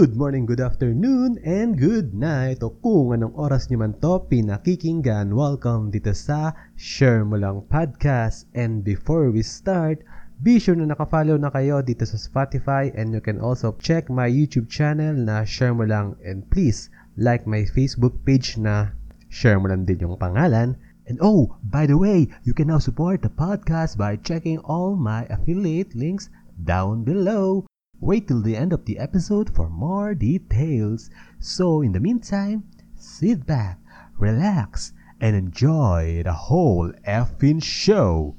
Good morning, good afternoon, and good night. O kung anong oras nyo man to pinakikinggan, welcome dito sa Share Mo Lang Podcast. And before we start, be sure na nakafollow na kayo dito sa Spotify and you can also check my YouTube channel na Share Mo Lang. And please, like my Facebook page na Share Mo Lang din yung pangalan. And oh, by the way, you can now support the podcast by checking all my affiliate links down below. Wait till the end of the episode for more details. So, in the meantime, sit back, relax, and enjoy the whole effing show.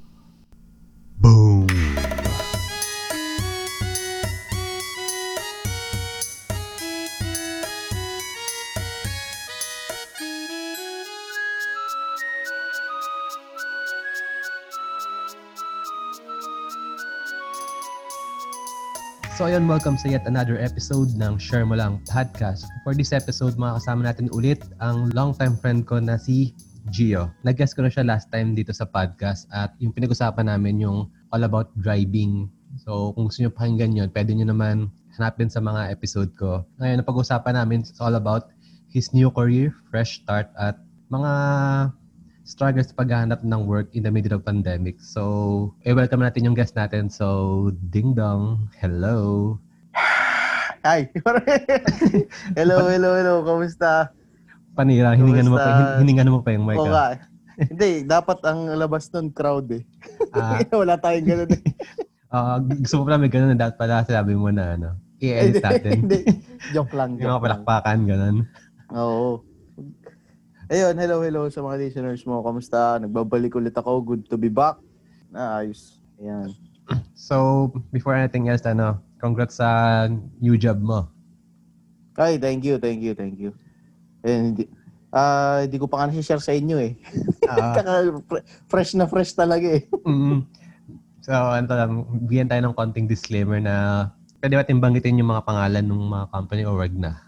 Boom! So ayun, welcome sa yet another episode ng Share Mo Lang Podcast. For this episode, makakasama natin ulit ang longtime friend ko na si Gio. Nag-guest ko na siya last time dito sa podcast at yung pinag-usapan namin yung all about driving. So kung gusto nyo pakinggan yun, pwede nyo naman hanapin sa mga episode ko. Ngayon, napag-usapan namin is all about his new career, fresh start at mga struggles sa paghahanap ng work in the middle of pandemic. So, i-welcome natin yung guest natin. So, Ding Dong, hello. Hi. hello, hello, hello. Kamusta? Panira, hiningan mo pa, hiningan mo pa yung mic. Oo ah. nga. Hindi, dapat ang labas nun crowd eh. Ah, Wala tayong ganun eh. ah, gusto mo pala may ganun na dapat pala sabi mo na ano, i-edit natin. Hindi. Joke lang. yung mga Joke palakpakan, ganun. Oo. Ayun, hello, hello sa mga listeners mo. Kamusta? Nagbabalik ulit ako. Good to be back. Ayos. Ayan. So, before anything else, ano, congrats sa new job mo. Ay, thank you, thank you, thank you. And ah, hindi ko pa nga share sa inyo eh. Ah, Kaka, fre- fresh na fresh talaga eh. mm, so, ano to lang, bigyan tayo ng konting disclaimer na pwede natin banggitin yung mga pangalan ng mga company o wag na.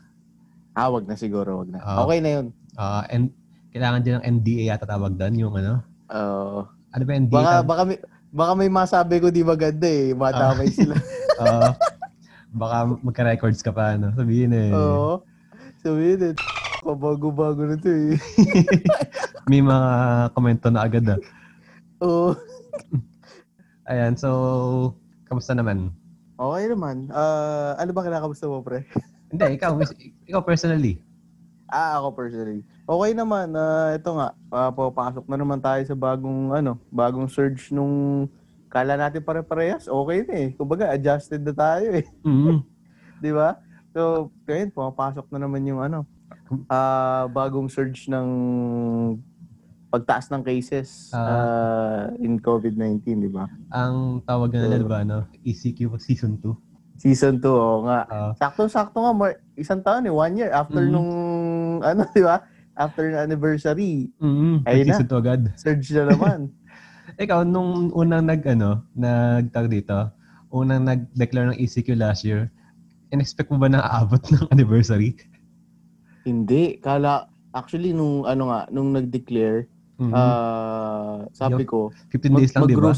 Ah, wag na siguro, wag na. Ah. Okay na yun. Ah, and kailangan din ng NDA yata tawag doon, yung ano. Oo. Ano ba NDA? Baka, Tawag- baka, may, baka may masabi ko di maganda eh. Matamay sila. Oo. baka magka-records ka pa, ano. Sabihin eh. Oo. Sabihin eh. Pabago-bago na to eh. May mga komento na agad ah. Oo. Ayan, so, kamusta naman? Okay naman. Ah, ano ba kinakamusta mo, pre? Hindi, ikaw, ikaw personally. Ah, ako personally. Okay naman. Ah, ito nga. Uh, papasok na naman tayo sa bagong, ano, bagong surge nung kala natin pare-parehas. Okay na eh. Kumbaga, adjusted na tayo eh. Mm. Di ba? So, ngayon, pumapasok na naman yung ano, ah bagong surge ng pagtaas ng cases ah, in COVID-19, di ba? Ang tawag na nila, di ba, ano? ECQ Season 2. Season 2, oo nga. Ah, Sakto-sakto nga, isang taon eh, one year after Mhm. nung, ano, di ba? After ng anniversary, mm, Ayun na. 2 agad. surge na naman. Ikaw, nung unang nag, ano, nagtag dito, unang nag-declare ng ECQ last year, in-expect mo ba na aabot ng anniversary? Hindi. Kala, actually, nung, ano nga, nung nag-declare, Mhm. ah, sabi ko, 15 days lang, di ba?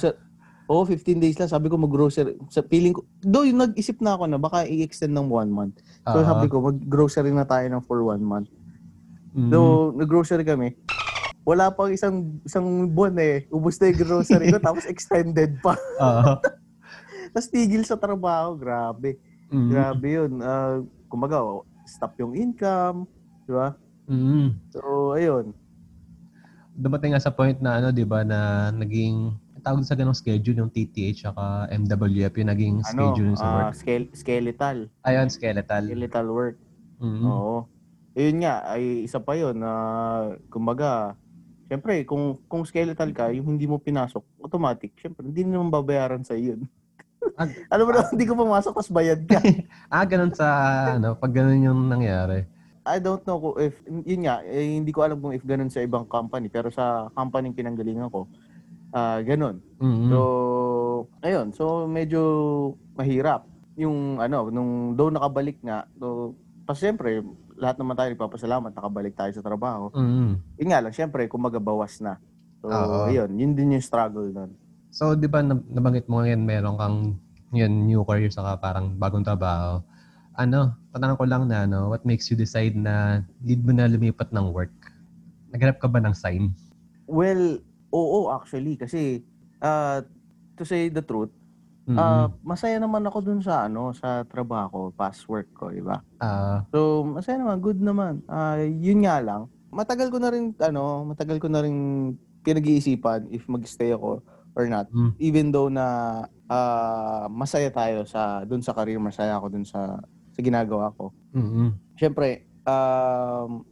Oo, 15 days lang. Sabi ko mag-grocery. Sa feeling ko, do yung nag-isip na ako na baka i-extend ng one month. So Ah, sabi ko, mag-grocery na tayo ng for one month. Mhm. So, nag-grocery kami. Wala pang isang isang buwan eh. Ubus na yung grocery ko, tapos extended pa. Ah, tapos tigil sa trabaho. Grabe. mhm. Grabe yun. Ah, kumbaga, oh, stop yung income. Di ba? Mhm. So, ayun. dumating nga sa point na ano, 'di ba, na naging tawag sa ganong schedule yung TTH at MWF yung naging schedule Ano, sa ah, work. skele- skeletal. Ayun, skeletal. Skeletal work. Mhm. Oo. Ayun nga, ay isa pa yun na kumbaga, syempre, kung, kung skeletal ka, yung hindi mo pinasok, automatic, syempre, hindi naman babayaran sa yun. Ah, Alam mo na, hindi ko pumasok, tapos bayad ka. Ah, ganun sa ano, pag ganun yung nangyari. I don't know kung if, yun nga, eh, hindi ko alam kung if ganun sa ibang company, pero sa company pinanggalingan ko, ah ganun. Mhm. So, ayun, so medyo mahirap. Yung ano, nung doon nakabalik nga, so, pa syempre, lahat naman tayo nagpapasalamat, nakabalik tayo sa trabaho. Mhm. Yun nga lang, syempre, kumaga bawas na. So, Oo. ayun, yun din yung struggle nun. So, di ba nab- nabanggit mo ngayon meron kang yun, new career saka parang bagong trabaho. ano, tanong ko lang na, ano, what makes you decide na need mo na lumipat ng work? Naghanap ka ba ng sign? Well, oo actually kasi uh, to say the truth, Ah, masaya naman ako dun sa ano sa trabaho, past work ko, di ba? Ah, So, masaya naman, good naman. Ah, yun nga lang. Matagal ko na rin ano, matagal ko na rin pinag-iisipan if mag-stay ako or not. mm, Even though na ah, masaya tayo sa dun sa career, masaya ako dun sa sa ginagawa ko. mm-mm. Siyempre, um,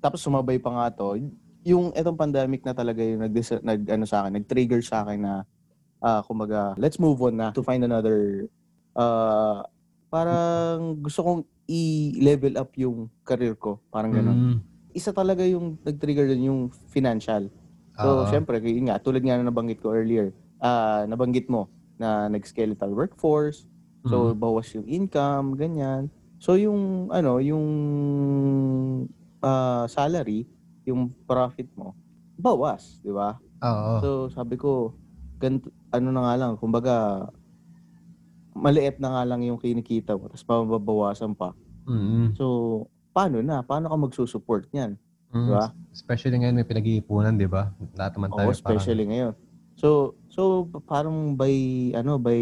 tapos sumabay pa nga to, yung etong pandemic na talaga yung nag, nag ano sa akin, nag-trigger sa akin na ah kumbaga, let's move on na to find another uh, parang gusto kong i-level up yung career ko, parang ganun. Mm, Isa talaga yung nag-trigger dun yung financial. So, oo. syempre, yun nga, tulad nga na nabanggit ko earlier, ah nabanggit mo na nag-skeletal workforce, So, Mm, bawas yung income, ganyan. So, yung, ano, yung ah, salary, yung profit mo, bawas, di ba? oo. So, sabi ko, ganito, ano na nga lang, kumbaga, maliit na nga lang yung kinikita mo, tapos mababawasan pa. Mm-mm. So, paano na? Paano ka magsusupport niyan? Mm, Di ba? Especially ngayon may pinag-iipunan, di ba? Lahat naman tayo Oo, especially ngayon. So, so parang by ano by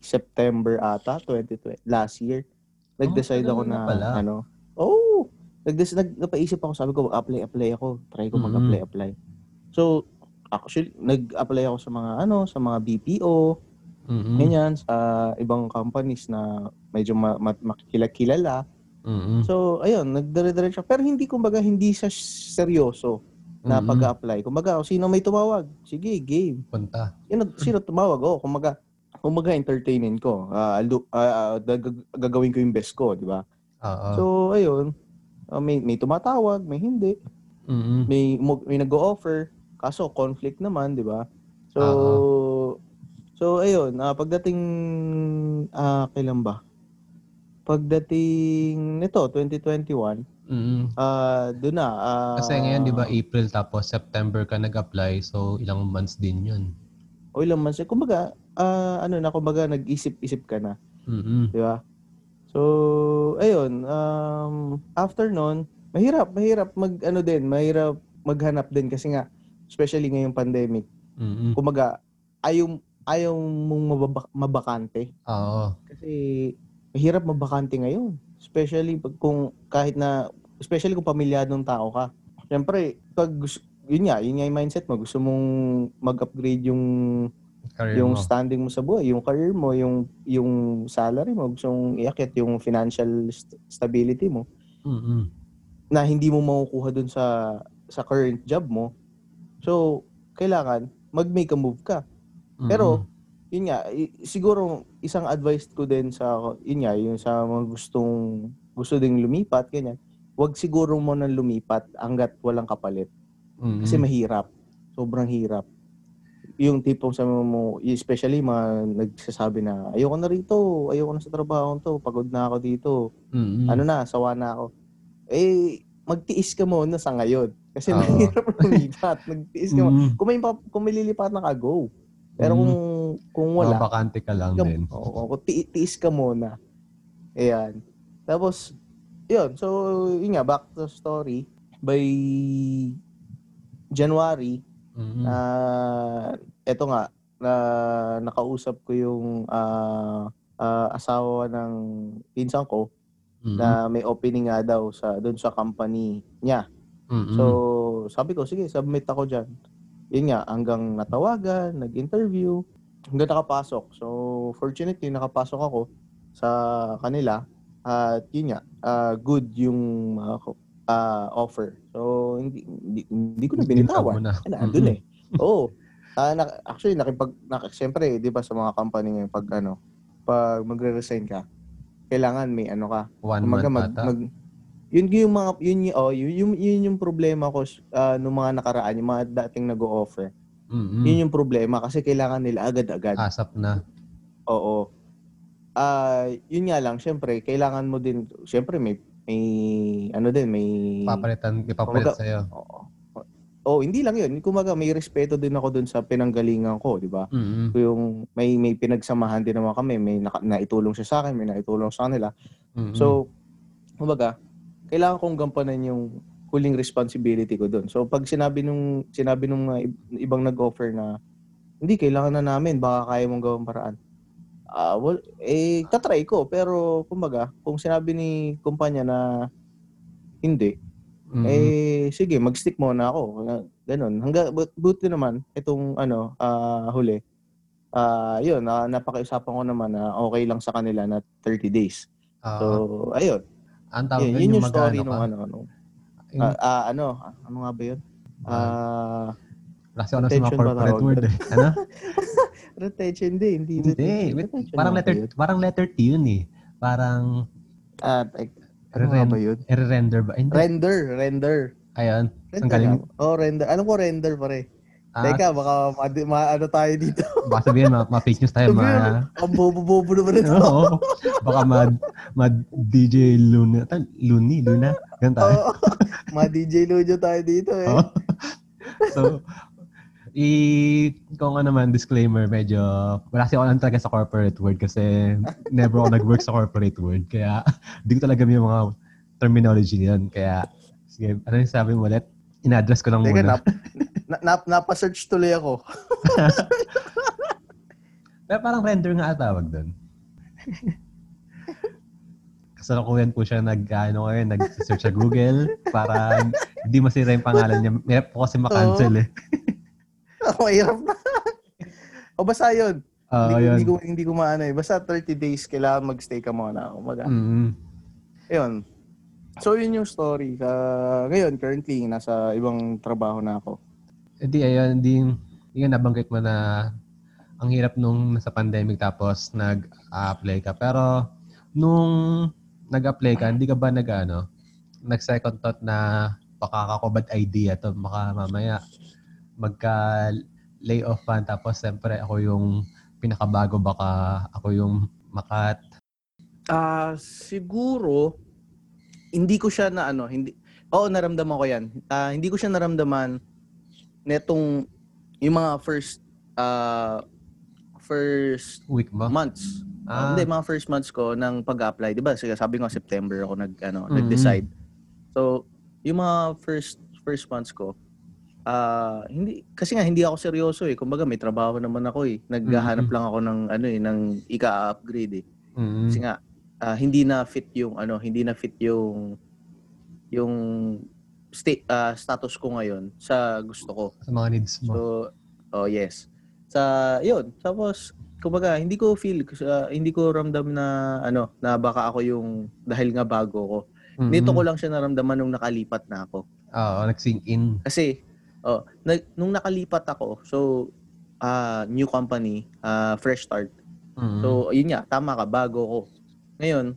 September ata 2020 last year nag-decide tagal ako na pala. ano. Oh, nag-des nag napaisip ako sabi ko apply apply ako. Try ko mag-apply apply. So, actually nag-apply ako sa mga ano, sa mga BPO. Mm-mm. ganyan sa ibang companies na medyo ma- ma- makikilala. Mm-mm. So, ayun, nagdire-diretso. Pero hindi kumbaga hindi siya seryoso na Mm-mm. pag-apply. Kumbaga, sino may tumawag? Sige, game. Punta. Sino, sino tumawag? Oh, kumaga, kumaga entertainin ko. Ah, dag- gagawin ko yung best ko, di ba? Oo. So, ayun. Ah, may, may tumatawag, may hindi. Mm-mm. May, may nag-o-offer. Kaso, conflict naman, di ba? So, so ayun. ah, pagdating, ah, kailan ba? Pagdating nito, 2021, Mm-mm. ah, doon na. ah, Kasi ngayon, di ba, April tapos September ka nag-apply, so ilang months din yun. O ilang months. eh, Kumbaga, ah, ano na, kumbaga, nag-isip-isip ka na. Mm-mm. Di ba? So, ayun, um, after nun, mahirap, mahirap mag, ano din, mahirap maghanap din kasi nga, especially ngayong pandemic, Mm-mm. kumaga, ayaw, ayaw mong mababa- mabakante. Oo. Kasi, mahirap mabakante ngayon. Especially pag kung, kahit na, especially kung pamilyadong tao ka. Siyempre, pag, yun nga, yun nga yung mindset mo, gusto mong mag-upgrade yung Career yung mo. standing mo sa buhay, yung career mo, yung yung salary mo, gusto mong iakyat yung financial st- stability mo Mm-mm. na hindi mo makukuha dun sa sa current job mo. So, kailangan mag-make a move ka. Pero, yun nga, siguro isang advice ko din sa yun nga, yung sa mga gustong gusto ding lumipat ganyan. Huwag siguro mo nang lumipat hangga't walang kapalit Mm-mm. kasi mahirap. Sobrang hirap. Yung tipong sa mo, especially mga nagsasabi na, ayoko na rito, ayoko na sa trabaho to, pagod na ako dito, Mm-mm. ano na, sawa na ako. Eh, magtiis ka muna sa ngayon. Kasi Oo. mahirap lumipat. Magtiis ka. Mm-mm. Kung may, kung may lilipat na ka, go. Pero Mm. kung, kung wala, Mabakante ka lang Gam- din. Oo, kung ti- tiis ka muna. Ayan. Tapos, yun. So, yun nga, back to story. By January, Mm-mm. na eto nga, na nakausap ko yung ah, ah, asawa ng pinsan ko Mm-mm. na may opening nga daw sa doon sa company niya. Mm-mm. So, sabi ko, sige, submit ako dyan. Yun nga, hanggang natawagan, nag-interview, hanggang nakapasok. So, fortunately, nakapasok ako sa kanila. At yun nga, ah, good yung ko- ah, offer. So, hindi, hindi, hindi ko na binitawan. na. Ay, nandun eh. Oo. Ah, na, actually, nakipag, nak, siyempre, di ba sa mga company ngayon, pag ano, pag magre-resign ka, kailangan may ano ka, One Kumaga, month mag, ata. mag, yun yung mga yun yung oh, yun, yun, yun yung problema ko uh, nung mga nakaraan, yung mga dating nag-o-offer. Mm-mm. Yun yung problema kasi kailangan nila agad-agad. Asap na. Oo. Ah, yun nga lang, syempre, kailangan mo din syempre may may ano din, may Papalitan, ipapalit Kumaga- sa'yo. Oo. Oh, hindi lang yun. Kumaga, may respeto din ako dun sa pinanggalingan ko, di ba? Mm-mm. Yung may may pinagsamahan din naman kami, may naka, naitulong siya sa akin, may naitulong sa kanila. Mm-mm. So, kumbaga, kailangan kong gampanan yung huling responsibility ko doon. So, pag sinabi nung sinabi nung ib- ibang nag-offer na hindi kailangan na namin, baka kaya mong gawang paraan. Ah, well, eh tatry ko pero kumbaga, kung sinabi ni kumpanya na hindi, Mm-mm. eh sige, mag-stick muna ako. Ganun. Hangga but, buti naman itong ano, ah huli. Ah, 'yun, na, napakiusapan ko naman na okay lang sa kanila na 30 days. Oo. So, ayun. Ang tawag doon yun yung yung story ka. ano, ano. Yung- Ah, ah, ano, ano nga ba 'yun? Ah, Ah, kasi ano sa mga retention ba corporate word eh. Ano? retention hindi, hindi. Hindi. retention. Wait, Retention parang letter parang letter T yun eh. Parang Ah, like, ano nga ba 'yun? i-render ba? Hindi. Render, render. Ayun. Ang Render. galing. Oh, render. Alam ko render pare. Ah, Teka, baka ma, ma- ano tayo dito. baka sabihin, ma, ma fake news tayo, ma... Ang bobo-bobo naman ito. Oo. Baka ma, ma DJ Luna. Tan, Luni, Luna. Ganun tayo. Oo. Ma DJ Lujo tayo dito eh. Oo. so, i kung ano naman disclaimer medyo wala kasi ako lang talaga sa corporate world kasi never ako nag-work sa corporate world kaya di ko talaga yung mga terminology niyan kaya sige ano yung sabi mo ulit in-address ko lang Teka, muna nap, na, nap, napa-search tuloy ako. pero parang render nga tawag doon kasalukuyan po siya nag ano ngayon nag-search sa Google para hindi masira yung pangalan niya may po kasi ma-cancel eh Mahirap na. o basta yun. Oo, hindi, ko, yun. hindi ko hindi ko maano eh. Basta 30 days kailangan magstay ka muna. Umaga. Mm. Ayun. So yun yung story. Uh, ngayon currently nasa ibang trabaho na ako. Hindi, ayun, hindi, nga nabanggit mo na ang hirap nung nasa pandemic tapos nag-apply ka. Pero nung nag-apply ka, hindi ka ba nag, ano, nag-second thought na baka ako bad idea to, baka mamaya magka lay off pa tapos siyempre ako yung pinakabago baka ako yung makat Ah, siguro hindi ko siya na ano, hindi Oo, naramdaman ko 'yan. Ah, hindi ko siya naramdaman netong yung mga first uh, first week mo. months. Ah. hindi, mga first months ko ng pag-apply, 'di ba? Sige, sabi ko September ako nag ano, Mhm. nag-decide. So, yung mga first first months ko, ah hindi kasi nga hindi ako seryoso eh. Kumbaga may trabaho naman ako eh. Naghahanap Mhm. lang ako ng ano eh, ng ika-upgrade eh. Mm. Kasi nga ah, hindi na fit yung ano, hindi na fit yung yung state ah, status ko ngayon sa gusto ko. Sa mga needs mo. So, oh yes. Sa 'yun, tapos kumbaga hindi ko feel ah, hindi ko ramdam na ano, na baka ako yung dahil nga bago ko. Mm. Dito ko lang siya naramdaman nung nakalipat na ako. Oo, nag-sink in. Kasi oh, na, nung nakalipat ako, so ah, new company, ah, fresh start. Mm. So, yun nga, tama ka, bago ko. Ngayon,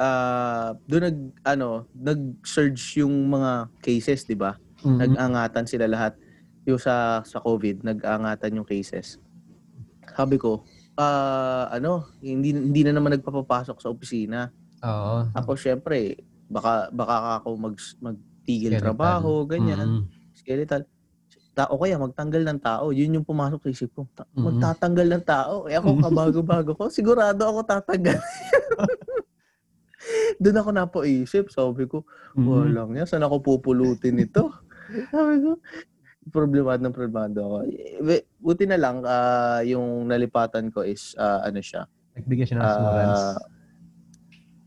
ah doon nag ano, nag-surge yung mga cases, 'di ba? Mm. Nag-angatan sila lahat yung sa sa COVID, nag-angatan yung cases. Sabi ko, ah ano, hindi hindi na naman nagpapapasok sa opisina. Oo. Ako syempre, baka baka ako mag magtigil Skeletal. trabaho, ganyan, Mm. skeletal. Ta o kaya magtanggal ng tao. Yun yung pumasok sa isip ko. Ta- Mhm. Magtatanggal ng tao. Eh ako kabago-bago ko, sigurado ako tatanggal. Doon ako napaisip, sabi ko, Mm. Walang yan. Saan ako pupulutin ito? Sabi ko, problemado ng problemado ako. Buti na lang, ah, yung nalipatan ko is, ah, ano siya, Nagbigay siya ng assurance. ah,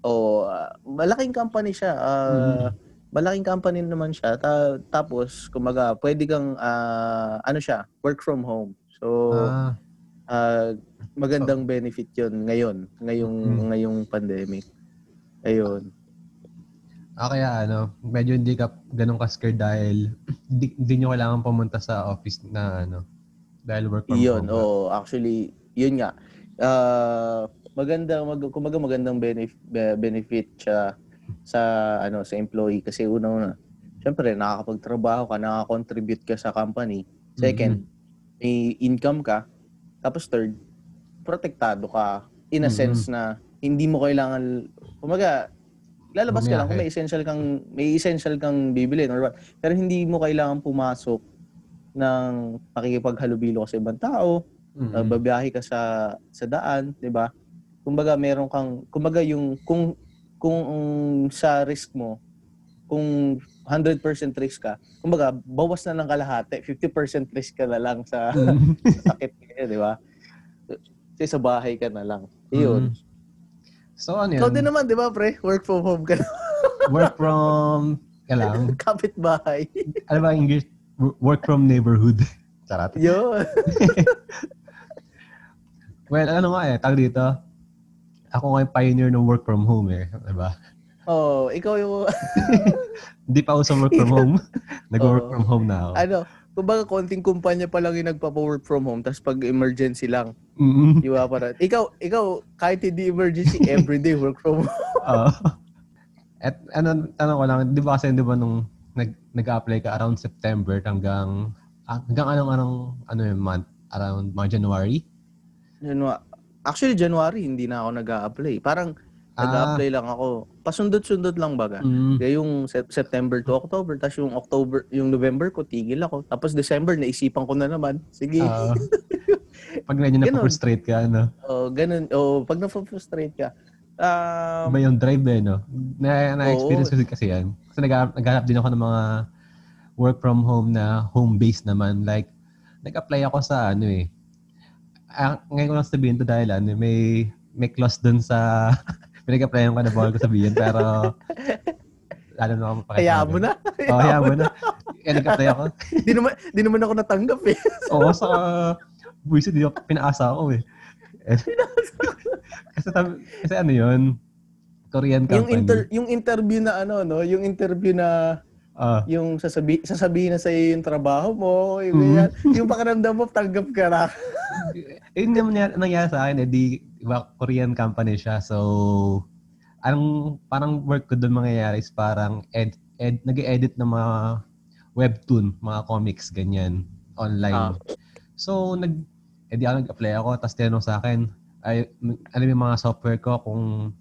o ah, malaking company siya. ah, Malaking company naman siya. Ta- tapos, kumaga, pwede kang, ah, ano siya, work from home. So, ah, ah, magandang benefit yon ngayon, ngayong, Mm. ngayong pandemic. Ayun. ah, kaya ano, medyo hindi ka ganun ka scared dahil hindi, hindi nyo kailangan pumunta sa office na ano, dahil work from Yun, home. oo. Actually, yun nga. Ah, maganda, mag, kumaga magandang benefit, benefit siya sa ano sa employee kasi una-una, syempre nakakapagtrabaho ka, nakaka-contribute ka sa company. Second, may income ka. Tapos third, protektado ka in a Mhm. sense na hindi mo kailangan kumaga lalabas ka lang kung may essential kang may essential kang bibili or what. Pero hindi mo kailangan pumasok ng pakikipaghalubilo ka sa ibang tao, Mhm. uh, babiyahe ka sa sa daan, 'di ba? Kumbaga meron kang kumbaga yung kung kung um, sa risk mo, kung 100% risk ka, kumbaga, bawas na ng kalahati, 50% risk ka na lang sa, sa sakit niya, di ba? Kasi sa bahay ka na lang. Yun. Mm. So ano Ikaw yun? din naman, di ba, pre? Work from home ka. Work from, kailang, Kapit bahay. ano ba English? Work from neighborhood. Charot. Yun. Well, ano nga eh, tag dito. Ako nga yung pioneer ng work from home eh. Diba? Oh, ikaw yung, Hindi pa ako sa work from home. Nag-work Oo. from home na ako. ano, kumbaga konting kumpanya pa lang yung nagpapa-work from home, tapos pag emergency lang, Mm-mm. di ba para, ikaw, ikaw, kahit hindi emergency, everyday work from home. Oo. At ano, tanong ko lang, di ba kasi di ba nung nag, nag-apply ka around September hanggang, ah, hanggang anong, anong, ano yung month? Around mga January? January. Actually, January, hindi na ako nag apply Parang, Ah. nag-a-apply lang ako. Pasundot-sundot lang baga. Mm. Kaya yung Sep- September to October, tapos yung October, yung November ko, tigil ako. Tapos December, naisipan ko na naman. Sige. Ah. pag medyo na-frustrate ka, ano? oh, ganun. Oh, pag na-frustrate ka, um, Iba yung drive eh, no? Na, na-experience Oo. ko kasi yan. Kasi nag- naghanap din ako ng mga work from home na home-based naman. Like, nag-apply ako sa ano eh. Ah, ngayon ko lang sabihin to dahil ano, may may clause dun sa pinag-applyan ko na bawal ko sabihin pero lalo na ako mapakita. kaya mo na. Oo, kaya mo na. Kaya nag-apply ako. di, naman, di naman ako natanggap eh. Oo, sa buwisi, di ako pinaasa ako eh. Eh, kasi, kasi ano yun, Korean yung, company. inter, yung interview na ano, no? Yung interview na Ah, yung sasabi, sasabihin na sa'yo yung trabaho mo, yung, ganyan. yung pakiramdam mo, tanggap ka na. yun naman nangyari sa akin, eh, di, iba, Korean company siya. So, ang parang work ko doon mangyayari is parang ed, ed, nag-edit ng mga webtoon, mga comics, ganyan, online. Ah. So, nag, edi ako nag-apply ako, tapos tinanong sa akin, ay, alam yung mga software ko, kung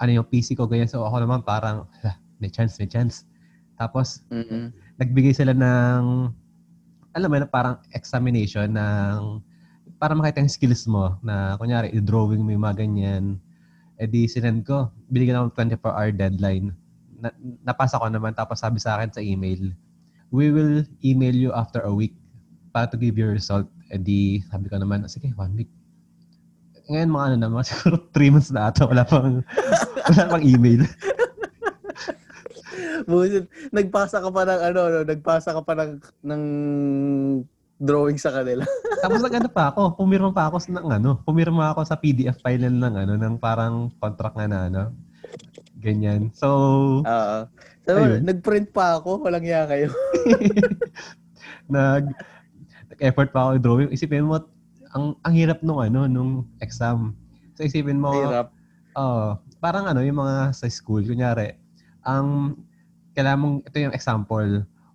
ano yung PC ko, ganyan. So, ako naman parang, "Hala, may chance, may chance. Tapos, mm nagbigay sila ng, alam mo na parang examination ng, para makita yung skills mo na, kunyari, i-drawing mo yung mga ganyan. E di, sinend ko. Binigyan ako ng 24-hour deadline. Na, napasa ko naman, tapos sabi sa akin sa email, we will email you after a week para to give your result. E di, sabi ko naman, sige, one week. Ngayon, mga ano naman, siguro three months na ata, wala pang, wala pang email. Buset, nagpasa ka pa ng ano, no? nagpasa ka pa ng, ng drawing sa kanila. Tapos nag ano pa ako, pumirma pa ako sa- ng ano, pumirma ako sa PDF file ng ano, ng parang contract nga na ano. Ganyan. So, Oo. so, Ayun. nag-print pa ako, walang iya kayo. nag effort pa ako drawing. Isipin mo, ang ang hirap nung ano, nung exam. So isipin mo, Hirap. oh, parang ano, yung mga sa school, kunyari, ang kailangan mong, ito yung example,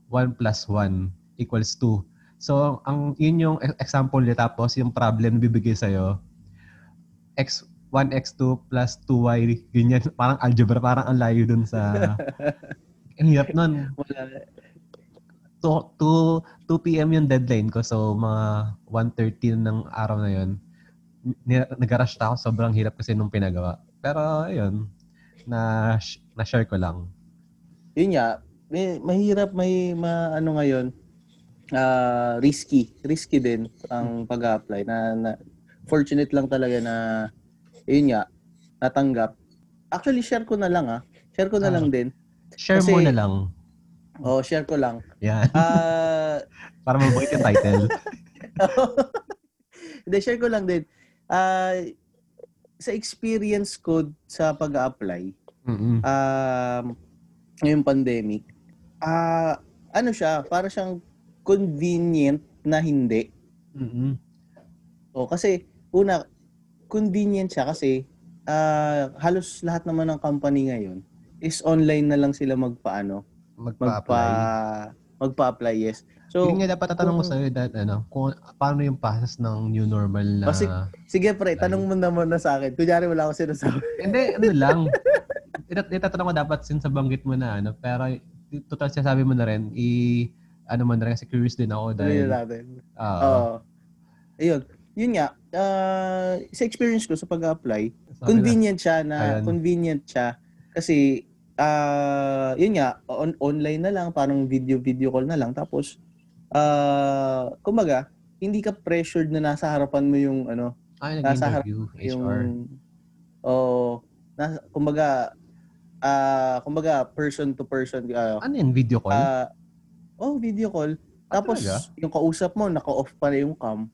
1 plus 1 equals 2. So, ang yun yung e- example niya tapos yung problem na bibigay sa'yo, x 1x2 plus 2y, ganyan. Parang algebra, parang ang layo dun sa... ang hirap nun. Wala. 2, 2, 2 p.m. yung deadline ko. So, mga 1.30 ng araw na yun. Nag-rush ako. Sobrang hirap kasi nung pinagawa. Pero, ayun. Na, na-share ko lang. Yun nga, may, mahirap, may ma, ano ngayon, ah risky. Risky din ang pag-apply. Na, na, fortunate lang talaga na, yun nga, natanggap. Actually, share ko na lang ah. Share ko na Ah. lang din. Share Kasi- mo na lang. Oh, share ko lang. Yan. Ah, Para mabukit yung title. Hindi, share ko lang din. Ah, sa experience ko sa pag-apply, Mm-mm. um, ngayong pandemic, ah, ano siya, para siyang convenient na hindi. Mm-mm. O, kasi, una, convenient siya kasi ah, halos lahat naman ng company ngayon is online na lang sila magpaano, magpa Magpa-apply. magpa-apply, yes. So, Yun nga dapat tatanong ko kung- sa'yo that, ano, kung paano yung process ng new normal na... Kasi- sige pre, tanong mo naman na sa akin. Kunyari wala akong sinasabi. Hindi, ano lang. Itat- Itatanong ko dapat since banggit mo na ano, pero total siya sabi mo na rin, i ano man rin kasi curious din ako Dahil dahil natin. ah, Oo. Ayun. Yun nga, ah, sa experience ko sa pag-apply, sabi na- convenient siya na Ayan. convenient siya Kasi, ah yun nga, on, online na lang, parang video-video call na lang. Tapos, ah kumbaga, hindi ka pressured na nasa harapan mo yung ano, Ay, Nasa nag-interview, HR. yung oh, nasa, kumbaga, ah kumbaga, person to person. ah, Ano yun, video call? ah, oh, video call. Ah, Tapos, talaga? yung kausap mo, naka-off pa na yung cam.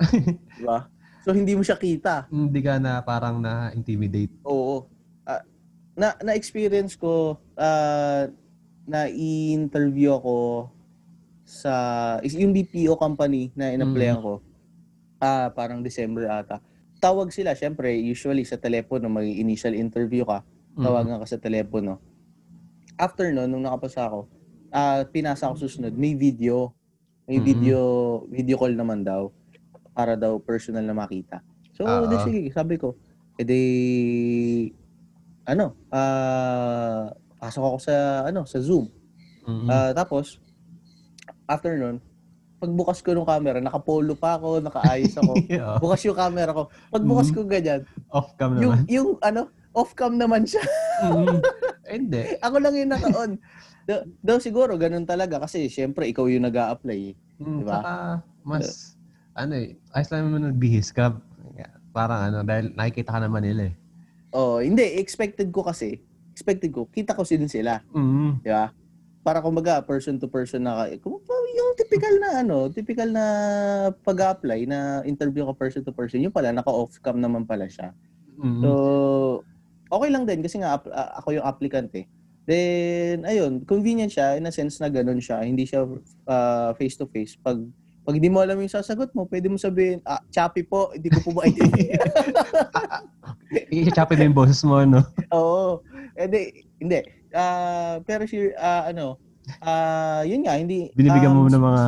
diba? So, hindi mo siya kita. Hindi ka na parang na-intimidate. Oo. Ah, na na-experience ko ah na i-interview ako sa is yung BPO company na in-applyan ko. Ah, parang December ata. Tawag sila, syempre, usually sa telepono, mag initial interview ka, Mm. tawagan ka sa telepono. After nun, nung nakapasa ako, ah pinasa ako susunod, may video. May Mhm. video, video call naman daw para daw personal na makita. So, Oo. di sige, sabi ko, edi ano, ah pasok ako sa ano, sa Zoom. Mm-mm. Ah, tapos after nun, pagbukas ko ng camera, nakapolo pa ako, nakaayos ako. Oo. Bukas yung camera ko. Pagbukas Mhm. ko ganyan, Off cam yung naman. yung ano, off cam naman siya. Mm. Eh, Hindi. Ako lang yung naka-on. daw, daw siguro ganun talaga kasi syempre ikaw yung nag apply Mm, Diba? Saka, mas, ano eh, ayos lang naman nagbihis ka. Parang ano, dahil nakikita ka naman nila eh. Oh, hindi expected ko kasi. Expected ko, kita ko din sila, Mm. di ba? Para kumbaga person to person na kung yung typical na ano, typical na pag-apply na interview ka person to person, yung pala naka-off cam naman pala siya. Mm. So, okay lang din kasi nga ako yung applicant eh. Then, ayun, convenient siya in a sense na ganun siya. Hindi siya ah, face-to-face. Pag pag hindi mo alam yung sasagot mo, pwede mo sabihin, ah, choppy po, hindi ko po maintindihan. I-chopin mo yung boses mo, no? Oo. Hindi, hindi. Ah, pero sure, ah, ano, ah, yun nga, hindi. Binibigyan mo um, ng mga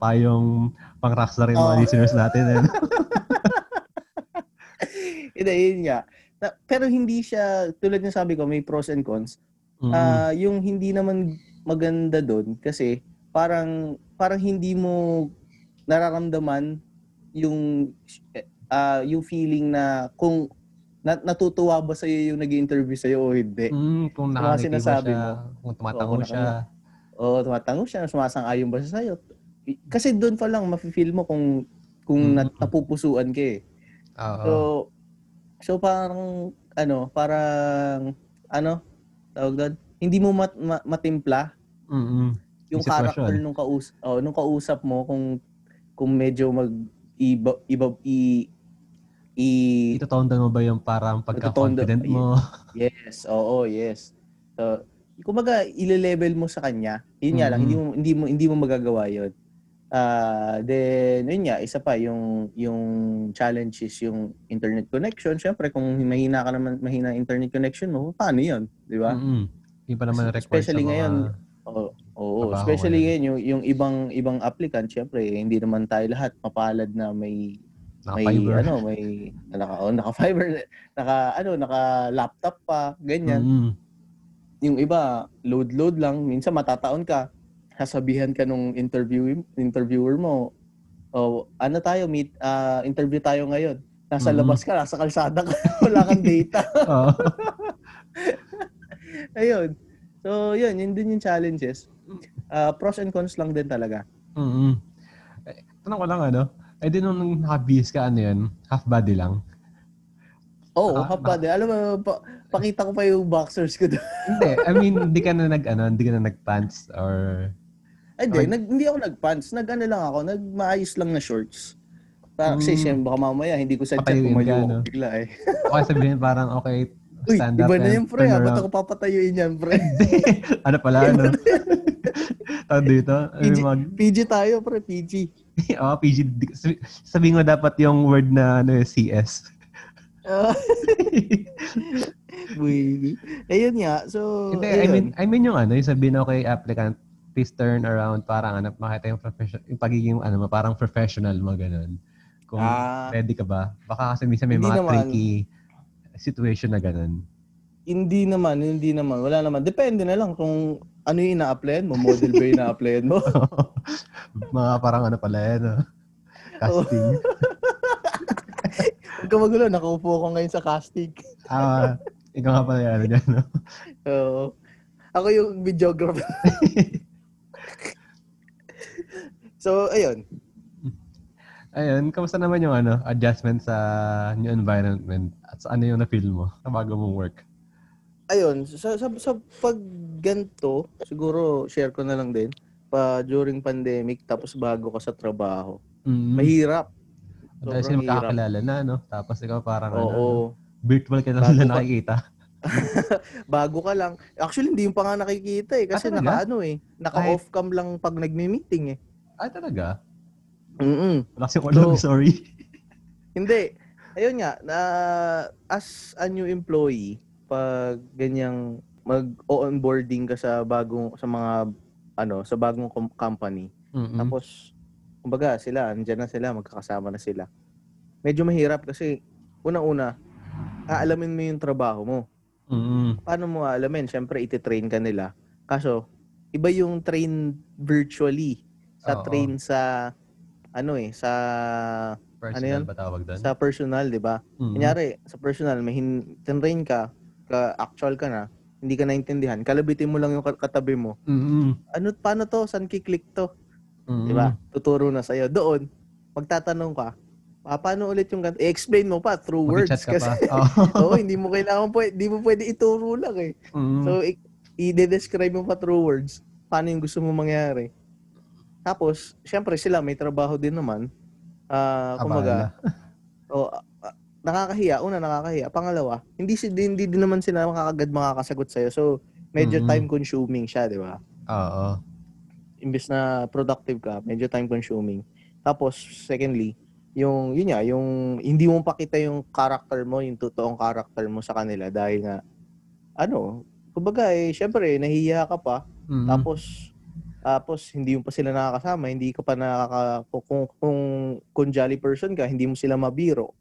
payong pang rockstar yung mga Oo. listeners natin. Eh. Hindi, yun nga. Na- pero hindi siya, tulad ng sabi ko, may pros and cons. Mm. Ah, yung hindi naman maganda doon kasi parang parang hindi mo nararamdaman yung ah yung feeling na kung na, natutuwa ba sa yung nag-interview sa o hindi. Mm, kung ba sinasabi siya, mo. kung tumatango Oo, siya. O tumatango siya, sumasang-ayon ba siya sa'yo? Kasi doon pa lang mafe-feel mo kung kung Mm. nat- napupusuan ka eh. Oo. So so parang ano, parang ano tawag doon, hindi mo mat, ma- matimpla Mm-mm. yung character nung kaus oh, nung kausap mo kung kung medyo mag iba iba i, i Itotondan mo ba yung parang pagka-confident mo? yes oo yes. So kumbaga ile-level mo sa kanya. Yun nga lang hindi mo hindi mo hindi mo magagawa yun ah then yun nga isa pa yung yung challenge is yung internet connection syempre kung mahina ka naman mahina internet connection mo paano yun di ba Mm-mm. Hindi pa naman required Especially sa mga... ngayon, Oo, oo. Trabaho especially ngayon. yung, yung ibang ibang applicant, syempre hindi naman tayo lahat mapalad na may may Naka-fiber. ano, may naka oh, naka fiber, naka ano, naka laptop pa, ganyan. Mm-mm. Yung iba load load lang, minsan matataon ka, sasabihan ka nung interview interviewer mo, oh, ano tayo meet ah, interview tayo ngayon. Nasa Mhm. labas ka, nasa kalsada ka, wala kang data. Oo. Ayun. So, yun, yun din yung challenges. Ah, pros and cons lang din talaga. Mm-mm. Eh, tanong ko lang ano, eh di nung nakabihis ka, ano yun, half body lang? Oo, oh, Baka- hapade. Alam mo, pa- pakita ko pa yung boxers ko doon. hindi, I mean, hindi ka na nag, ano, hindi ka na nag-pants or... Ay, Okay. nag, hindi ako nag-pants. Nag-ano lang ako, nagmaayos lang na shorts. Para, Kasi Mm. siyempre, baka mamaya, hindi ko sadya ako no? bigla eh. Okay sabihin parang, okay, Uy, stand iba up na yung pre, turn ah. Ba't ako papatayuin yan, pre? ano pala, ano? Tawag dito? PG, mag... PG tayo, pre, PG. Oo, PG. di- sabi- Sabihin mo dapat yung word na ano, CS. Uy. Ayun nga, so, Hindi, I ayun. mean, I mean yung ano, yung sabihin okay, applicant, please turn around, parang ano, makita yung, profession, yung pagiging, ano parang professional mo, ganun. Kung Ah. ready ka ba. Baka kasi minsan may mga naman. tricky situation na ganun. Hindi naman, hindi naman. Wala naman. Depende na lang kung ano yung ina-applyan mo. Model ba yung ina-applyan mo? mga parang ano pala yan, no? casting. Huwag ka magulo, nakaupo ko ngayon sa casting. Ah, Ikaw nga pala ano dyan, no? Oo. ako yung videographer. so, ayun. Ayun, kamusta naman yung ano, adjustment sa new environment at sa ano yung na-feel mo sa bago mong work? Ayun, sa, sa, sa pag ganito, siguro share ko na lang din, pa during pandemic, tapos bago ka sa trabaho. Mm. Mahirap. Dahil sobrang sila magkakakilala na, no? Tapos ikaw parang ano, Oo. virtual ka na Bago nila ka- nakikita. Bago ka lang. Actually, hindi yung pa nga nakikita eh. Kasi Ah, naka ano eh. Naka-off cam lang pag nagmi-meeting eh. Ay, talaga? Mm Wala kasi ulo, So- sorry. Hindi. Ayun nga, na as a new employee, pag ganyang mag-onboarding ka sa bagong sa mga ano, sa bagong com- company. Mm-mm. Tapos kumbaga sila, andyan na sila, magkakasama na sila. Medyo mahirap kasi unang-una, aalamin mo yung trabaho mo. Mm-mm. Paano mo aalamin? Siyempre, iti-train ka nila. Kaso, iba yung train virtually sa Oo. train sa ano eh, sa Personal Ano yun? ba tawag doon? sa personal, 'di ba? Mm-mm. Kunyari, sa personal, may hin- tinrain ka, ka actual ka na, hindi ka naintindihan, kalabitin mo lang yung kat- katabi mo. Mm-mm. Ano, paano to? Saan kiklik to? Mm-mm. Di ba? Tuturo na sa'yo. Doon, magtatanong ka, ah, paano ulit yung ganito? I-explain mo pa through words. Mag-chat ka Kasi, pa. Oo. oo, hindi mo kailangan, pwede, hindi mo pwede ituro lang eh. Mm. So, i- i-describe mo pa through words, paano yung gusto mo mangyari. Tapos, syempre sila, may trabaho din naman. Ah, kumbaga, o ah, ah, nakakahiya. Una, nakakahiya. Pangalawa, hindi, hindi din naman sila makakagad makakasagot sa'yo. So, medyo Mhm. time-consuming siya, di ba? Oo. Imbes na productive ka, medyo time-consuming. Tapos, secondly, yung, yun nga, yung hindi mo pakita yung character mo, yung totoong character mo sa kanila dahil nga, ano, kumbaga eh, syempre, nahihiya ka pa, Mm. tapos, tapos hindi mo pa sila nakakasama, hindi ka pa nakaka, kung, kung, kung jolly person ka, hindi mo sila mabiro.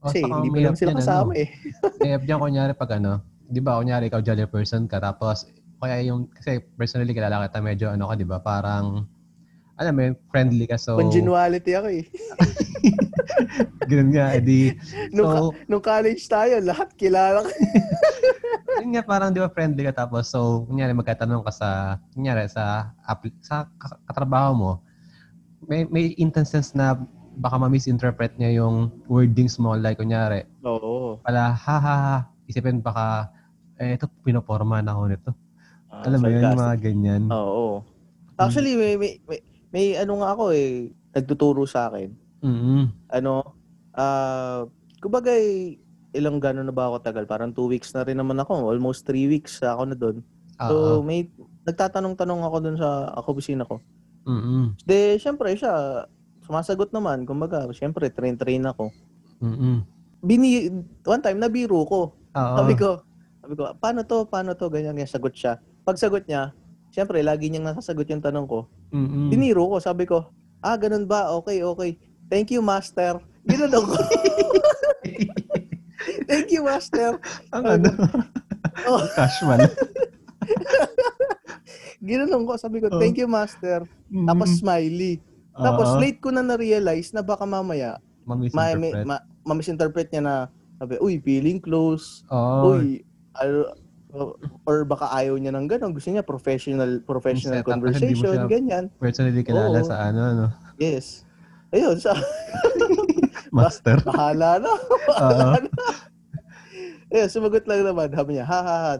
Oh, Kasi saka hindi mo naman sila yan, kasama ano. eh. Mahirap dyan, kunyari pag ano, di ba, kunyari ikaw jolly person ka, tapos, kaya yung, kasi personally kilala kita, medyo ano ka, di ba, parang, alam mo yun, friendly ka, so, Congeniality ako eh. ganun nga, edi, Nung, so, nung college tayo, lahat kilala ka. yun nga, parang di ba friendly ka, tapos, so, kunyari magkatanong ka sa, kunyari, sa, sa ka- katrabaho mo, may, may instances na baka ma-misinterpret niya yung wordings mo, like, kunyari, Oo. pala, ha, ha, ha, isipin baka, eh, ito, pinoporma na ako nito. Ah, Alam mo yun, yung mga ganyan. Oo. Actually, may, may, may, may ano nga ako eh, nagtuturo sa akin. Mm-hmm. Ano, ah, kumbaga eh, ilang gano'n na ba ako tagal? Parang two weeks na rin naman ako. Almost three weeks ako na doon. So, Oo. may nagtatanong-tanong ako doon sa ako opisina ko. Mm-mm. De, syempre siya, sumasagot naman. Kumbaga, syempre, train-train ako. Mm-mm. Bini, one time, nabiro ko. Oo. Sabi ko, sabi ko, paano to, paano to, ganyan, ganyan, sagot siya. Pag sagot niya, syempre, lagi niyang nasasagot yung tanong ko. Mm-mm. Biniro ko, sabi ko, ah, ganun ba? Okay, okay. Thank you, master. Ginanong ko. Thank you, master. Ang ano? Oh, Casual. ginanong ko, sabi ko, Oh. thank you, master. Tapos smiley. Tapos late ko na na-realize na baka mamaya, ma, may, Mamisinterpret. ma, ma-misinterpret niya na, sabi, uy, feeling close. Oo. Uy, ano, or baka ayaw niya ng gano'n. Gusto niya professional professional Set up, conversation, siya- ganyan. Personally kilala Oo. sa ano, ano, Yes. Ayun, sa master. bahala na. Bahala na. Eh, sumagot lang naman. Sabi niya, ha ha ha,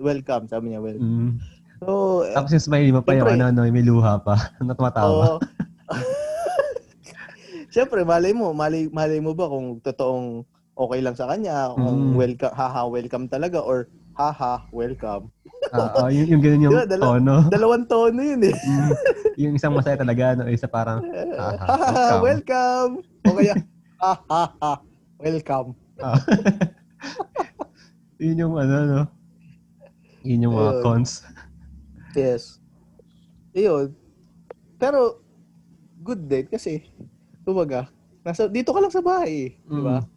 welcome. Sabi niya, well. Mm. So, eh, Tapos yung smiley mo pa yung ano, ano, may luha pa. na tumatawa. oo. Siyempre, malay mo, malay, malay mo ba kung totoong okay lang sa kanya, kung Mm. welcome, haha, welcome talaga, or haha, welcome. Oo, yung, yung ganun yung Diba, dala- tono. Dalawang tono yun eh. Mm. yung isang masaya talaga, no? isa parang, Haha, Haha, welcome. welcome. O kaya, haha, welcome. yun yung ano, no? Yun yung mga Ayun. cons. Yes. Iyon. Pero, good din kasi, kumbaga, nasa, dito ka lang sa bahay, eh, di ba? Mm.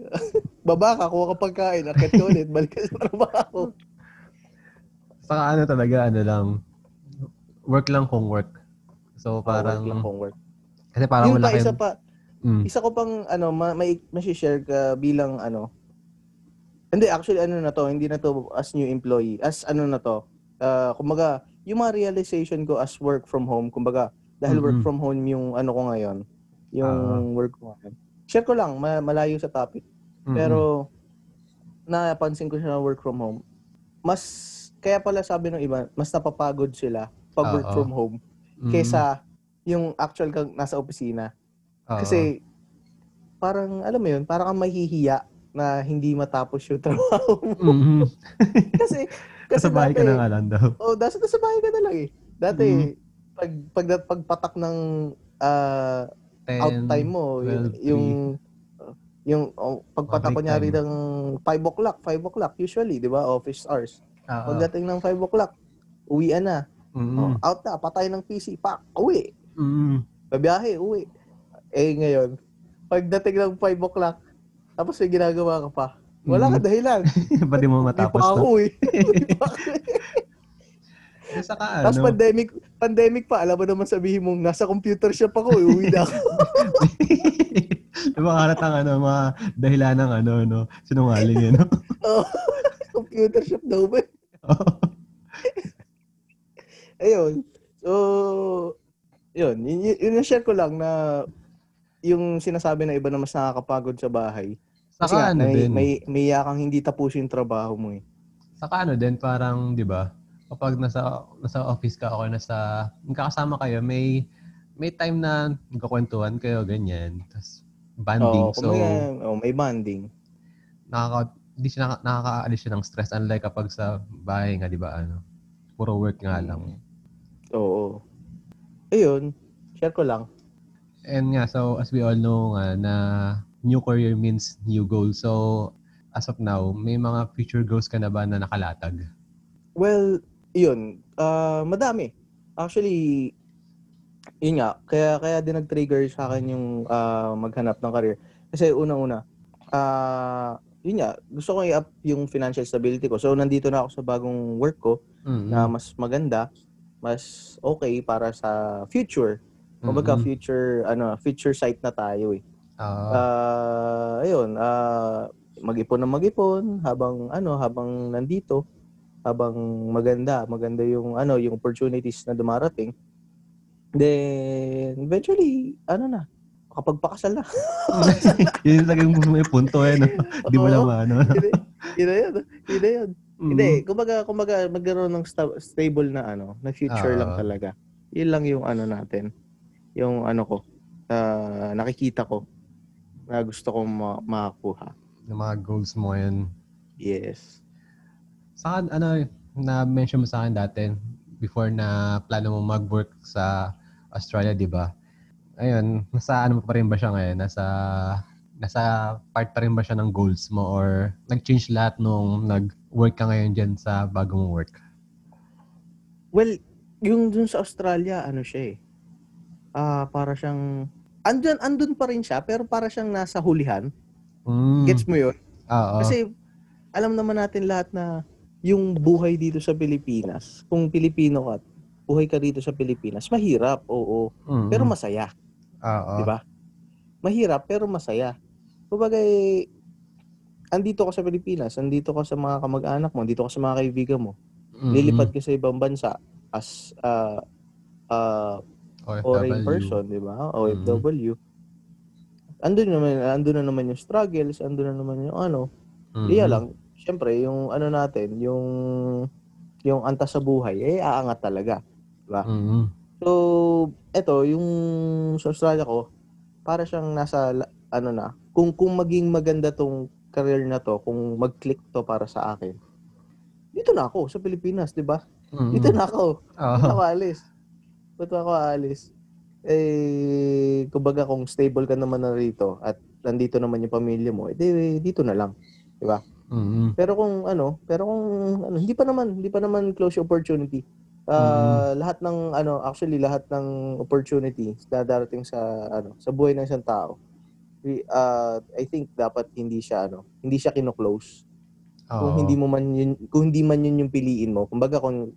Baba ka, kuha ka pagkain, akit ka ulit, balik ka sa trabaho. Saka ano talaga, ano lang, work lang kung work. So parang, Parang, work lang kung work. kasi parang Yun wala pa, isa kayong, pa, mm, isa ko pang, ano, ma- may, may share ka bilang, ano, Hindi, actually, ano na to, hindi na to as new employee. As ano na to, uh, kumbaga, yung mga realization ko as work from home, kumbaga, dahil work Mhm. from home yung ano ko ngayon, yung Ah. work ko ngayon. Share ko lang, ma- malayo sa topic. Mm-mm. Pero, napansin ko siya na work from home. Mas, kaya pala sabi ng iba, mas napapagod sila pag work Oo. from home Mm-mm. kesa yung actual kang nasa opisina. Oo. Kasi, parang, alam mo yun, parang kang mahihiya na hindi matapos yung trabaho mo. Mhm. kasi, kasi Sa bahay ka dati, na nga lang daw. Oh, dati nasa bahay ka na lang eh. Dati, Mm. pag, pag, pagpatak ng ah, out 10, time mo, yung, 12, yung, yung oh, pagpatak ko nyari ng 5 o'clock, 5 o'clock usually, di ba? Office hours. Oo. Pagdating ng 5 o'clock, uwian na. Mm-mm. Oh, out na, patay ng PC, pak, uwi. Mm-mm. Babiyahe, uwi. Eh ngayon, pagdating ng 5 o'clock, tapos may ginagawa ka pa. Wala Mm. ka dahilan. Ba't di mo matapos to? ako eh. Hindi pa ako eh. Eh, Saka Tapos ano, pandemic, pandemic pa, alam mo naman sabihin mong nasa computer shop ako, eh, uwi na ako. yung mga halatang ano, mga dahilan ng ano, no, sinungaling yun, no? Oh, computer shop daw ba? Ayun. So, yun. Yun, yun, yun share ko lang na yung sinasabi na iba na mas nakakapagod sa bahay. Kasi nga, Saka ano may, din, may, may yakang hindi tapusin yung trabaho mo eh. saka ano din, parang, di ba, kapag nasa, nasa office ka o nasa, magkakasama kayo, may, may time na magkakwentuhan kayo, ganyan. Tapos, banding. Oo, so, kumbaga, oh, may banding. nakaka, di siya nakaka, nakakaalis siya ng stress. Unlike kapag sa bahay nga, di ba, ano, puro work nga lang. Oo. Ayun, share ko lang. And nga, so as we all know nga na new career means new goals. So as of now, may mga future goals ka na ba na nakalatag? Well, yun. ah madami. Actually, yun nga. Kaya, kaya din nag-trigger sa akin yung ah, maghanap ng career. Kasi unang-una, ah yun nga, gusto ko i-up yung financial stability ko. So, nandito na ako sa bagong work ko Mm-mm. na mas maganda, mas okay para sa future. Kumbaga, Mm-mm. future, ano, future site na tayo eh. Ah, Ah, ayun, ah, mag-ipon na mag-ipon habang ano, habang nandito, habang maganda, maganda yung ano, yung opportunities na dumarating. Then eventually, ano na, kapag pakasal na. yun talagang may punto eh, no? Di mo lang ano. Yun na yun. Yun na yun. Mm. Hindi, kumbaga, kumbaga magkaroon ng sta- stable na ano, na future lang Oo. talaga. Yun lang yung ano natin. Yung ano ko, ah, nakikita ko na gusto kong ma- makakuha. Yung mga goals mo ngayon. Yes. Saka ano, na-mention mo sa akin dati, before na plano mo mag-work sa Australia, di ba? Ayun, nasa ano pa rin ba siya ngayon? Nasa, nasa part pa rin ba siya ng goals mo or nag-change lahat nung nag-work ka ngayon dyan sa bago mong work? Well, yung dun sa Australia, ano siya eh. Ah, para siyang andun andun pa rin siya pero para siyang nasa hulihan. Mm, Gets mo 'yun? Oo. Kasi alam naman natin lahat na yung buhay dito sa Pilipinas, kung Pilipino ka, buhay ka dito sa Pilipinas, mahirap, oo, Mm, pero masaya, Oo. 'di ba? Mahirap pero masaya. Kumbaga eh, andito ka sa Pilipinas, andito ka sa mga kamag-anak mo, andito ka sa mga kaibigan mo, Mm, lilipad ka sa ibang bansa as uh, uh, foreign person, di ba? OFW. Andun naman, andun na naman yung struggles, andun na naman yung ano. Mm, Iya lang, syempre, yung ano natin, yung yung antas sa buhay, eh, aangat talaga. mm, So, eto, yung sa Australia ko, para siyang nasa, ano na, kung, kung maging maganda tong career na to, kung mag-click to para sa akin, dito na ako, sa Pilipinas, di ba? mm, Dito na ako. Oo. Ba't ako aalis? Ba't ako aalis? Eh, kumbaga kung stable ka naman na rito at nandito naman yung pamilya mo, edi dito na lang. Mm, Pero kung ano, pero kung ano, hindi pa naman, hindi pa naman close opportunity. Ah, lahat ng ano, actually lahat ng opportunity na darating sa ano, sa buhay ng isang tao. We, ah, I think dapat hindi siya ano, hindi siya kino-close kung oo. hindi mo man yun, kung hindi man yun yung piliin mo. Kumbaga kung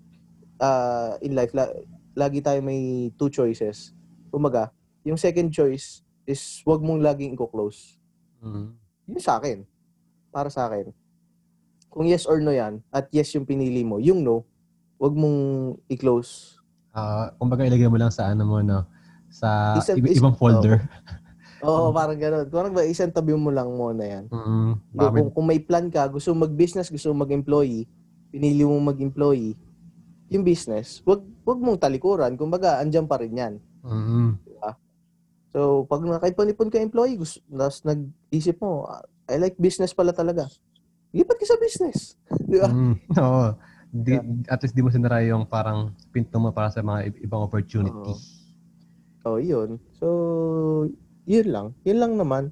ah, in life la, lagi tayo may two choices. Kumbaga, yung second choice is wag mong laging i-close. Mm, Yun sa akin. Para sa akin. kung yes or no yan, at yes yung pinili mo, yung no, wag mong i-close. Ah, kumbaga ilagay mo lang sa ano mo no, sa Isang- iba- is- ibang folder. Oo, parang gano'n. Kung ano ba, isang tabi mo lang muna yan. Mm. Kung, kung, may plan ka, gusto mag-business, gusto mag-employee, pinili mo mag-employee, yung business, wag wag mong talikuran. Kumbaga, andyan pa rin yan. Mm. So, pag nakaipon-ipon ka employee, gusto, nag-isip mo, I like business pala talaga. Lipat ka sa business. Di ba? Mm. Oo. Di, At least di mo sinara yung parang pinto mo para sa mga ibang opportunity. Oo. Oh, yun. So, yun lang. Yun lang naman.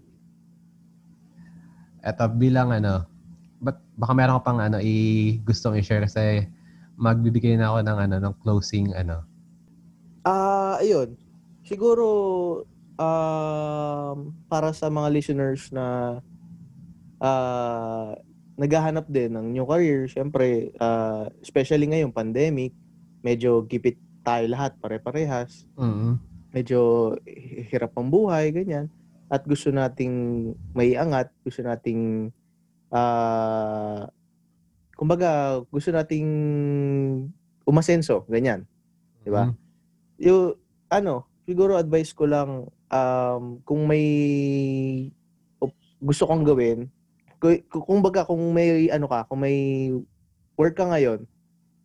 Eto, bilang ano, but baka meron ka pang ano, i gustong i-share kasi magbibigay na ako ng ano, ng closing ano. Ah, ayun. Siguro um para sa mga listeners na ah naghahanap din ng new career, syempre ah, especially ngayong pandemic, medyo gipit tayo lahat pare-parehas. Mm. Medyo hirap ang buhay, ganyan. At gusto nating may angat, gusto nating ah kumbaga gusto nating umasenso, ganyan. Di ba? Mm. yung ano, siguro advice ko lang um, kung may op- gusto kong gawin, kung, kung baga kung may ano ka, kung may work ka ngayon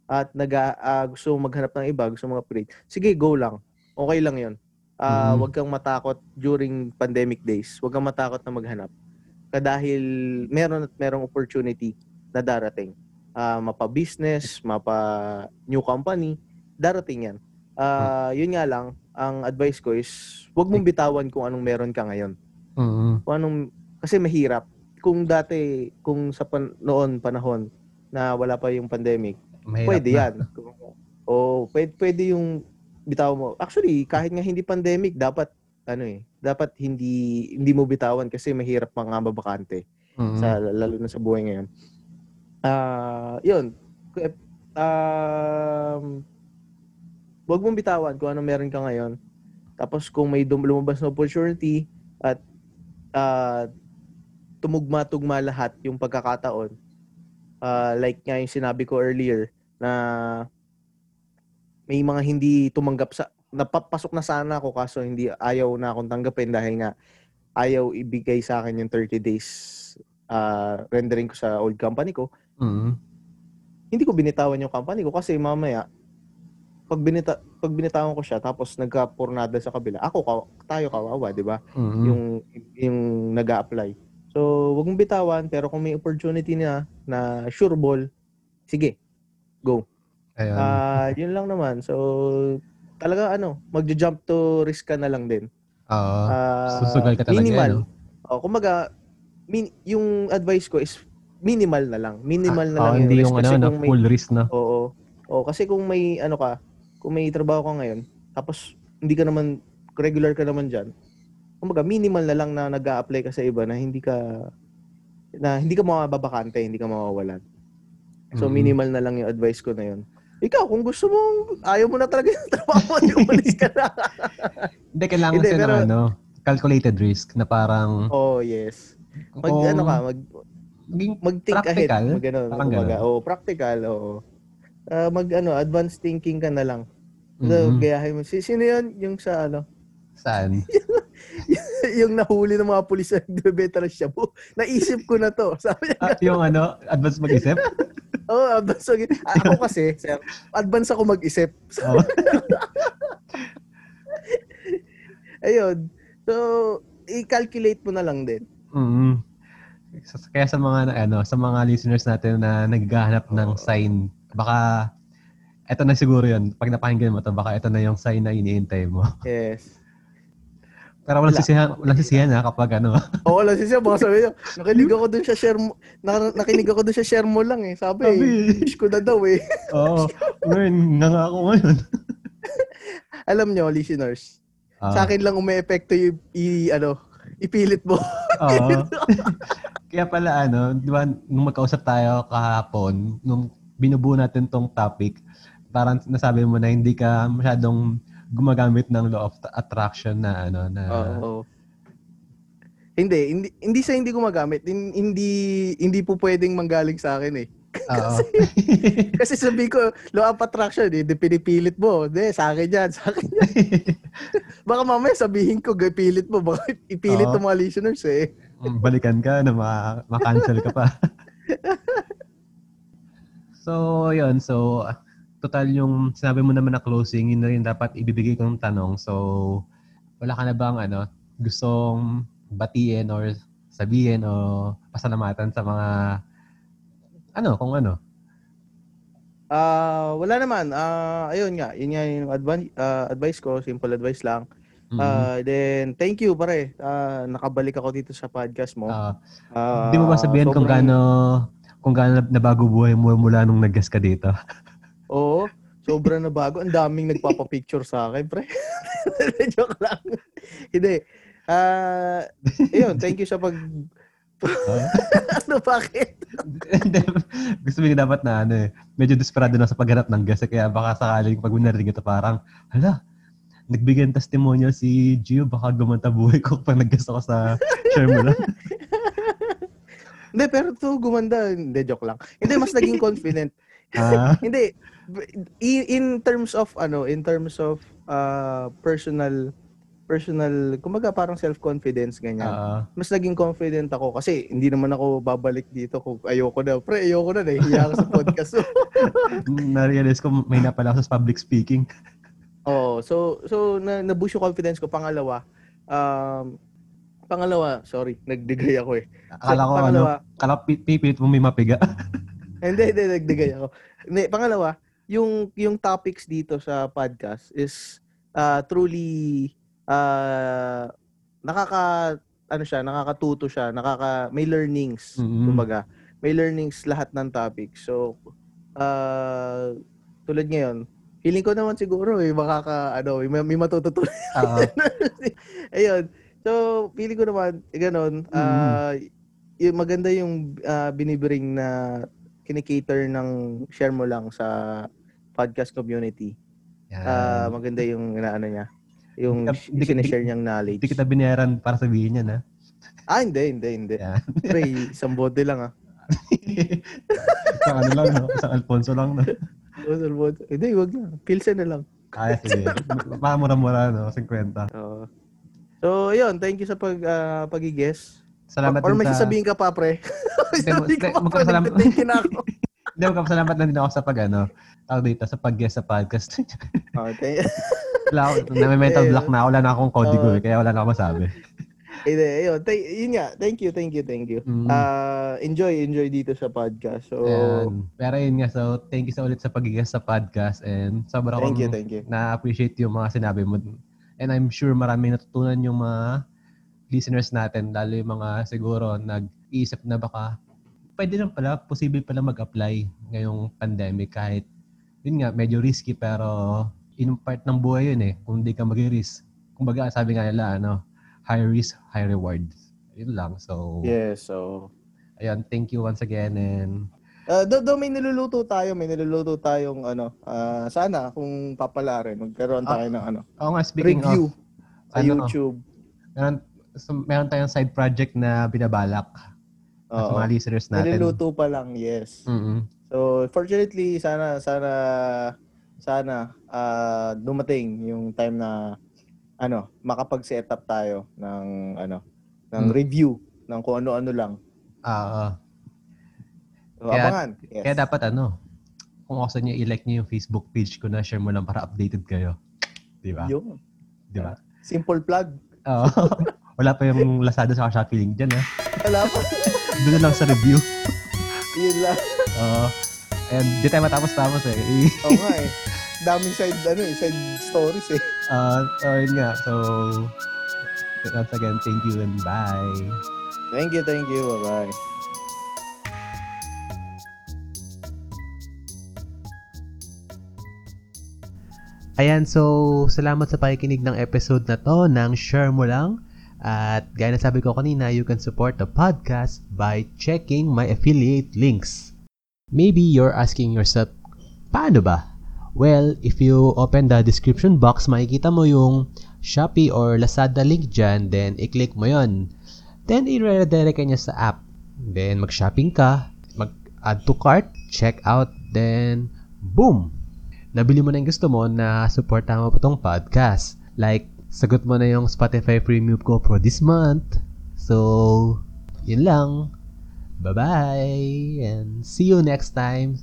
at nag ah, gusto maghanap ng iba, gusto mong upgrade, sige, go lang. Okay lang 'yon. Ah, Mhm. Huwag kang matakot during pandemic days. Huwag kang matakot na maghanap. Dahil meron at merong opportunity na darating. Ah, mapa-business, mapa-new company, darating yan. Ah, yun nga lang, ang advice ko is, huwag mong bitawan kung anong meron ka ngayon. Mm. Kung anong, kasi mahirap. Kung dati, kung sa pan, noon, panahon, na wala pa yung pandemic, Mahirap pwede na. yan. O pwede, pwede yung bitaw mo. Actually, kahit nga hindi pandemic, dapat, ano eh, dapat hindi hindi mo bitawan kasi mahirap pa nga mabakante Mm. sa lalo na sa buhay ngayon. Ah, 'yun. Um Huwag mong bitawan kung ano meron ka ngayon. Tapos kung may lumabas na opportunity at ah, tumugma-tugma lahat yung pagkakataon. ah, like nga yung sinabi ko earlier na may mga hindi tumanggap sa napapasok na sana ako kaso hindi ayaw na akong tanggapin dahil nga ayaw ibigay sa akin yung 30 days ah, rendering ko sa old company ko. Mm. Hindi ko binitawan yung company ko kasi mamaya pag binita pag binitawan ko siya tapos nagka-pornada sa kabila, ako ka, tayo kawawa, 'di ba? Mm. Yung yung nag-a-apply. So, wag mong bitawan pero kung may opportunity na na sure ball, sige. Go. Ayun. Ah, yun lang naman. So, talaga ano, magjo-jump to risk ka na lang din. Oo. Ah, Susugal ka talaga, Minimal. no? Oh, kumbaga, min- yung advice ko is minimal na lang. Minimal na Ah, lang oo, hindi risk. yung Kasi ano, na kung may- full risk na. Oo. Oo, kasi kung may ano ka, kung may trabaho ka ngayon, tapos hindi ka naman regular ka naman diyan. Kumbaga minimal na lang na nag-a-apply ka sa iba na hindi ka na hindi ka mababakante, hindi ka mawawalan. So Mhm. minimal na lang yung advice ko na yun. Ikaw, kung gusto mo, ayaw mo na talaga yung trabaho mo, di umalis ka na. Hindi, kailangan kasi ng ano, calculated risk na parang oh, yes. Mag, kung ano ka, mag, maging mag-think ahead. Practical? Mag, ano, Parang ganun. Oo, practical, oo. Ah, mag, ano, advanced thinking ka na lang. So, Mhm. gayahin mo. Si, sino yun? Yung sa, ano, saan? yung nahuli ng mga pulis na nagbebenta ng shabu. Naisip ko na to. Sabi niya, Ah, yung ano, advance mag-isip? oh, advance ako. Ako kasi, sir, advance ako mag-isip. Oo. Ayun. So, i-calculate mo na lang din. Mhm. Kaya sa mga ano, sa mga listeners natin na naghahanap ng sign, baka eto na siguro 'yon. Pag napakinggan mo to, baka ito na yung sign na iniintay mo. Yes. Pero walang Wala. sisihan, walang sisihan ha kapag ano. Oo, wala siya. Baka sabi niya, nakinig ako dun sa share mo, na, nakinig ako dun sa share mo lang eh. Sabi, Sabi. wish ko na daw eh. Oo. Ngayon, nga nga ako ngayon. Alam nyo, listeners, Ah, sa akin lang ume-epekto yung, i, ano, ipilit mo. Oo. Kaya pala ano, di ba, nung magkausap tayo kahapon, nung binubuo natin tong topic, parang nasabi mo na hindi ka masyadong gumagamit ng law of attraction na ano na Oo. Hindi, hindi hindi sa hindi gumagamit. Hin- Hindi hindi po pwedeng manggaling sa akin eh. Oo. Kasi sabi ko, law of attraction, eh, di pinipilit mo. Hindi, sa akin yan, sa akin yan. Baka mamaya sabihin ko, pilit mo. Baka ipilit ng mga listeners eh. Balikan ka na ma- ma-cancel ka pa. so, yun. So, total yung sinabi mo naman na closing, yun na rin dapat ibibigay kong tanong. So, wala ka na bang ano, gustong batiin or sabihin o pasalamatan sa mga ano, kung ano. Ah, wala naman. Ah, ayun nga, yun nga yung advan- ah, advice ko, simple advice lang. Mhm. Ah, then thank you pare. Ah, nakabalik ako dito sa podcast mo. Ah, Di mo ba sabihin kung sobrang- gaano kung gaano nabago buhay mo mula nung nag-guest ka dito? Oo. Sobrang na bago. Ang daming nagpapa-picture sa akin, pre. Joke lang. Hindi. Ah, ayun, thank you sa pag ano bakit? Gusto mo dapat na ano eh, medyo desperado na sa paghanap ng guest. eh, Kaya baka sakaling pag narinig ito parang, hala, nagbigay ng testimonial si Gio, baka gumanta buhay ko pag nag-guest ako sa share mo lang. Hindi, pero to gumanda. Hindi, joke lang. Hindi, mas naging confident. Ah, Hindi. In, in terms of, ano, in terms of uh, personal, personal, kumaga parang self-confidence, ganyan. ah, mas naging confident ako kasi hindi naman ako babalik dito kung ayoko na. Pre, ayoko na. Nahihiya ako sa podcast. na-realize ko may na pala ako sa public speaking. Oo. so, so na, na-boost yung confidence ko. Pangalawa, um, pangalawa, sorry, nagdigay ako eh. Akala ko ano, pangalawa, ko pi- pipilit mo may mapiga. hindi, hindi, nagdigay ako. Hindi, pangalawa, yung, yung topics dito sa podcast is uh, truly, uh, nakaka, ano siya, nakakatuto siya, nakaka, may learnings, Mhm. kumbaga. May learnings lahat ng topics. So, uh, tulad ngayon, feeling ko naman siguro eh, makaka, ano, may, may matututunan. Ah, Ayun. So, feeling ko naman, eh, ganun, ah, y- maganda yung ah, binibring na kinikater ng share mo lang sa podcast community. yan. Ah, maganda yung inaano niya. Yung sinishare niyang knowledge. Hindi kita binayaran para sabihin yan, ha? Ah, hindi, hindi, hindi. Yan. Pre, isang bote lang ah. Isang ano lang, no? Isang Alfonso lang, no? Isang bote. Hindi, wag na. Pilsen na lang. Ay, sige. Mamura-mura, no? 50. Oo. so, yun. Thank you sa pag, ah, pag-guess. Salamat Or din may sa... sasabihin ka pa, pre. sasabihin ka pa, pre. magkakasalamat- Nagtitingin na ako. Hindi, magkapasalamat na din ako sa pag, ano, tawag dito, sa pag-guest sa podcast. Thank wala ako, na may mental Eh, block na, wala na akong kodigo, oh. eh, kaya wala na ako masabi. Hindi, ayun. Th- yun nga. Thank you, thank you, thank you. Mm. Ah, enjoy, enjoy dito sa podcast. So, Ayan. Pero yun nga, so thank you sa ulit sa pag-guest sa podcast and sobrang thank you, thank you. na-appreciate yung mga sinabi mo. And I'm sure marami natutunan yung mga listeners natin, lalo yung mga siguro nag-iisip na baka pwede lang pala, posible pala mag-apply ngayong pandemic kahit yun nga, medyo risky pero in part ng buhay yun eh, kung hindi ka mag-risk. Kumbaga sabi nga nila, ano, high risk, high reward. Yun lang. So, Yes, so ayun, thank you once again and Uh, do, do may niluluto tayo, may niluluto tayong ano, ah, sana kung papala rin, magkaroon tayo ng ano, Oo nga, speaking review of, sa ano, YouTube. meron, so, meron tayong side project na binabalak sa Oo. mga listeners natin. Niluluto pa lang, yes. mm So, fortunately, sana, sana, sana ah, dumating yung time na ano, makapag-set up tayo ng ano, ng Mm. review ng kung ano-ano lang. Ah, So, Kaya- abangan. Yes. Kaya dapat ano, kung sa inyo, i-like nyo yung Facebook page ko na share mo lang para updated kayo. Di ba? Yun. Di ba? Simple plug. Oo. Wala pa yung Lazada sa Shopee link dyan, ha? Wala pa. Doon lang sa review. Yun lang. Oo. and di tayo matapos-tapos eh. Oo nga eh. Daming side, ano eh, side stories eh. Uh, so, yun nga. So, once again, thank you and bye. Thank you, thank you. Bye-bye. Ayan, so salamat sa pakikinig ng episode na to ng Share Mo Lang. At gaya na sabi ko kanina, you can support the podcast by checking my affiliate links. Maybe you're asking yourself, paano ba? Well, if you open the description box, makikita mo yung Shopee or Lazada link dyan, then i-click mo yon. then i-redirect ka niya sa app. Then, mag-shopping ka, mag-add to cart, check out, then, boom! Nabili mo na yung gusto mo na supportahan mo po tong podcast. Like, sagot mo na yung Spotify Premium ko for this month. So, yun lang. Bye-bye! And see you next time